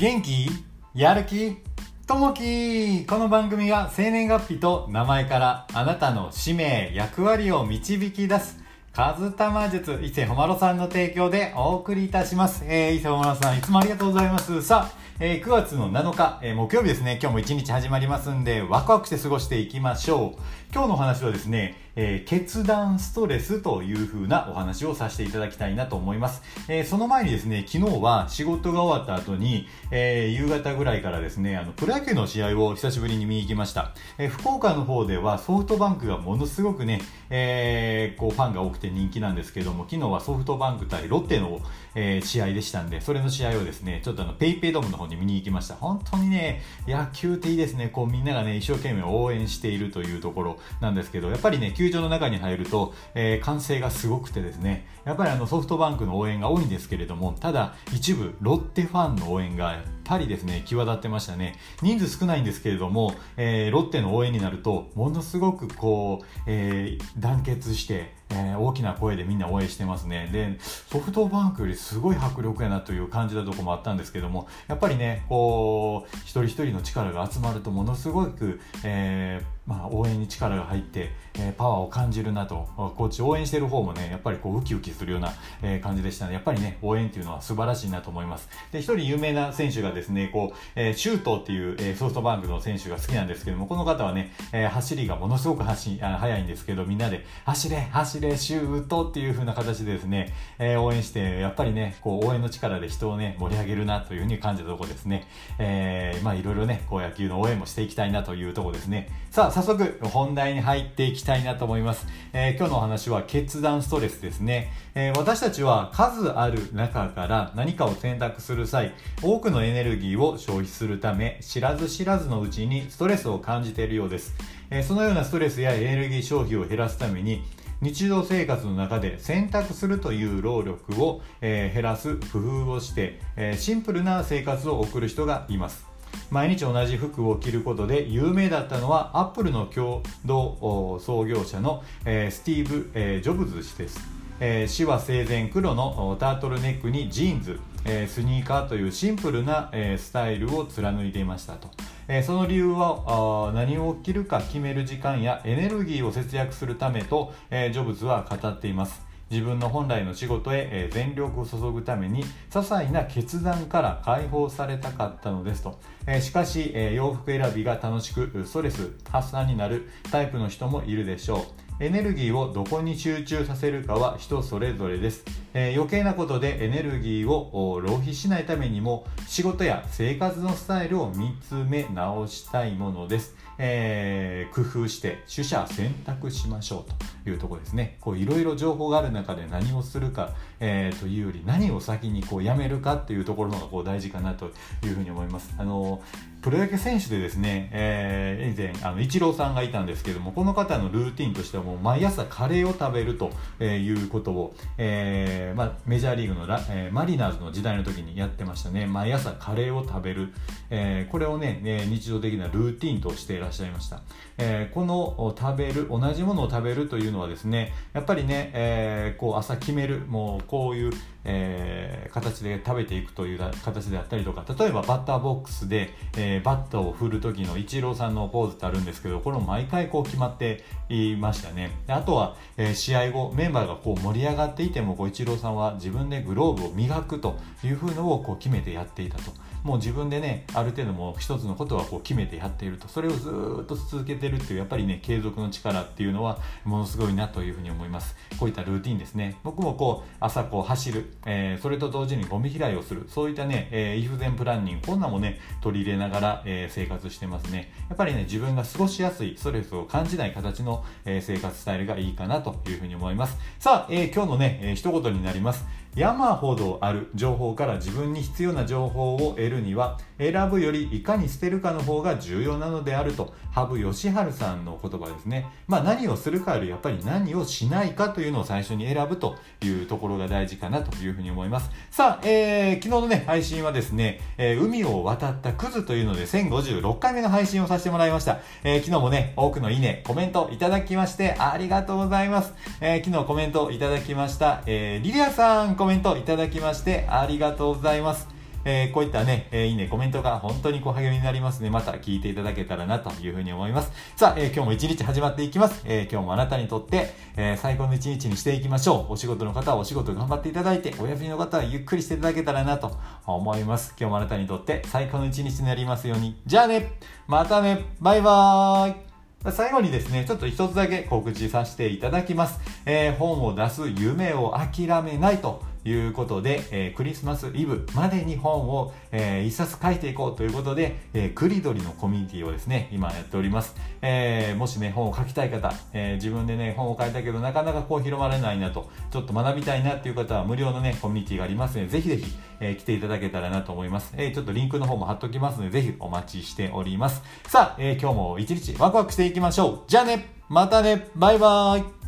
元気？やる気？ともき？この番組は生年月日と名前からあなたの使命、役割を導き出すカズタマ術、伊勢ほまろさんの提供でお送りいたします。えー、伊勢ほまろさん、いつもありがとうございます。さあ、えー、9月の7日、えー、木曜日ですね、今日も一日始まりますんで、ワクワクして過ごしていきましょう。今日の話はですね、えー、決断ストレスという風なお話をさせていただきたいなと思います。えー、その前にですね、昨日は仕事が終わった後に、えー、夕方ぐらいからですね、あの、プロ野球の試合を久しぶりに見に行きました。え福岡の方ではソフトバンクがものすごくね、えこう、ファンが多くて人気なんですけども、昨日はソフトバンク対ロッテの、え試合でしたんで、それの試合をですね、ちょっとあの、ペイペイドームの方に見に行きました。本当にね、野球っていいですね、こうみんながね、一生懸命応援しているというところなんですけど、やっぱりね、球場の中に入ると、えー、歓声がすごくてですね、やっぱりあのソフトバンクの応援が多いんですけれども、ただ一部ロッテファンの応援がやっぱりですね、際立ってましたね。人数少ないんですけれども、えー、ロッテの応援になると、ものすごくこう、えー、団結して、えー、大きな声でみんな応援してますね。で、ソフトバンクよりすごい迫力やなという感じたとこもあったんですけども、やっぱりね、こう、一人一人の力が集まるとものすごく、えーまあ、応援に力が入って、えー、パワーを感じるなと、コーチ応援してる方もね、やっぱりこうウキウキするような、えー、感じでしたね。やっぱりね、応援っていうのは素晴らしいなと思います。で、一人有名な選手がですね、こう、えー、シュートっていう、えー、ソフトバンクの選手が好きなんですけども、この方はね、えー、走りがものすごく走あ速いんですけど、みんなで、走れ、走れ、シュートっていう風な形でですね、えー、応援して、やっぱりね、こう、応援の力で人をね、盛り上げるなというふうに感じたところですね。えー、まあ、いろいろね、こう、野球の応援もしていきたいなというところですね。さあ、早速、本題に入っていきたいなと思います。えー、今日のお話は決断ストレスですね。えー、私たちは数ある中から何かを選択する際、多くのエネルギーを消費するため、知らず知らずのうちにストレスを感じているようです。えー、そのようなストレスやエネルギー消費を減らすために、日常生活の中で選択するという労力を、え、減らす工夫をして、え、シンプルな生活を送る人がいます。毎日同じ服を着ることで有名だったのはアップルの共同創業者の、え、スティーブ、え、ジョブズ氏です。えー、死は生前黒のタートルネックにジーンズ、え、スニーカーというシンプルな、え、スタイルを貫いていましたと、え、その理由は何を着るか決める時間やエネルギーを節約するためと、え、ジョブズは語っています自分の本来の仕事へ、全力を注ぐために些細な決断から解放されたかったのですと、しかし、洋服選びが楽しくストレス発散になるタイプの人もいるでしょう。エネルギーをどこに集中させるかは人それぞれです、えー、余計なことでエネルギーを浪費しないためにも仕事や生活のスタイルを見つめ直したいものです、えー、工夫して取捨選択しましょうと。いうところですね。こういろいろ情報がある中で何をするか、えー、というより何を先にこうやめるかっていうところのがこう大事かなというふうに思います。あのプロ野球選手でですね、えー、以前、あの、イチローさんがいたんですけども、この方のルーティンとしてはもう毎朝カレーを食べるということを、えー、まあ、メジャーリーグのラ、えー、マリナーズの時代の時にやってましたね。毎朝カレーを食べる。えー、これをね、え日常的なルーティンとしていらっしゃいました。えー、この食べる、同じものを食べるというのはですね、やっぱりね、えー、こう朝決める、もうこういう、えー、形で食べていくという形であったりとか、例えばバッターボックスで、えー、バットを振る時のイチローさんのポーズってあるんですけど、これも毎回こう決まっていましたね。あとは、えー、試合後、メンバーがこう盛り上がっていても、こうイチローさんは自分でグローブを磨くというふうのをこう決めてやっていたと。もう自分でね、ある程度もう一つのことはこう決めてやっていると。それをずっと続けてるっていう、やっぱりね、継続の力っていうのはものすごいなというふうに思います。こういったルーティンですね。僕もこう、朝こう走る、えー、それと同時にゴミ拾いをする、そういったね、えー、イフゼンプランニング、こんなもね、取り入れながら、えー、生活してますね。やっぱりね、自分が過ごしやすい、ストレスを感じない形の、えー、生活スタイルがいいかなというふうに思います。さあ、えー、今日のね、えー、一言になります。山ほどある情報から自分に必要な情報を得るには選ぶよりいかに捨てるかの方が重要なのであると羽生善治さんの言葉ですね。まあ何をするかよりやっぱり何をしないかというのを最初に選ぶというところが大事かなというふうに思います。さあ、えー、昨日のね、配信はですね、えー、海を渡ったクズというので1056回目の配信をさせてもらいました。えー、昨日もね、多くのいいね、コメントいただきましてありがとうございます。えー、昨日コメントいただきました、えー、リリアさんコメントいただきましてありがとうございます。えー、こういったね、えー、いいね、コメントが本当にこう励みになりますね。また聞いていただけたらなというふうに思います。さあ、えー、今日も一日始まっていきます。えー、今日もあなたにとって、えー、最高の一日にしていきましょう。お仕事の方はお仕事頑張っていただいて、お休みの方はゆっくりしていただけたらなと思います。今日もあなたにとって最高の一日になりますように。じゃあねまたねバイバーイ最後にですね、ちょっと一つだけ告知させていただきます。えー、本を出す夢を諦めないということで、えー、クリスマスイブまでに本を、えー、一冊書いていこうということで、えー、クリドリのコミュニティをですね、今やっております。えー、もしね、本を書きたい方、えー、自分でね、本を書いたけどなかなかこう広まらないなと、ちょっと学びたいなっていう方は無料のね、コミュニティがありますので、ぜひぜひ、えー、来ていただけたらなと思います。えー、ちょっとリンクの方も貼っときますので、ぜひお待ちしております。さあ、えー、今日も一日ワクワクしていきましょう。じゃあねまたねバイバーイ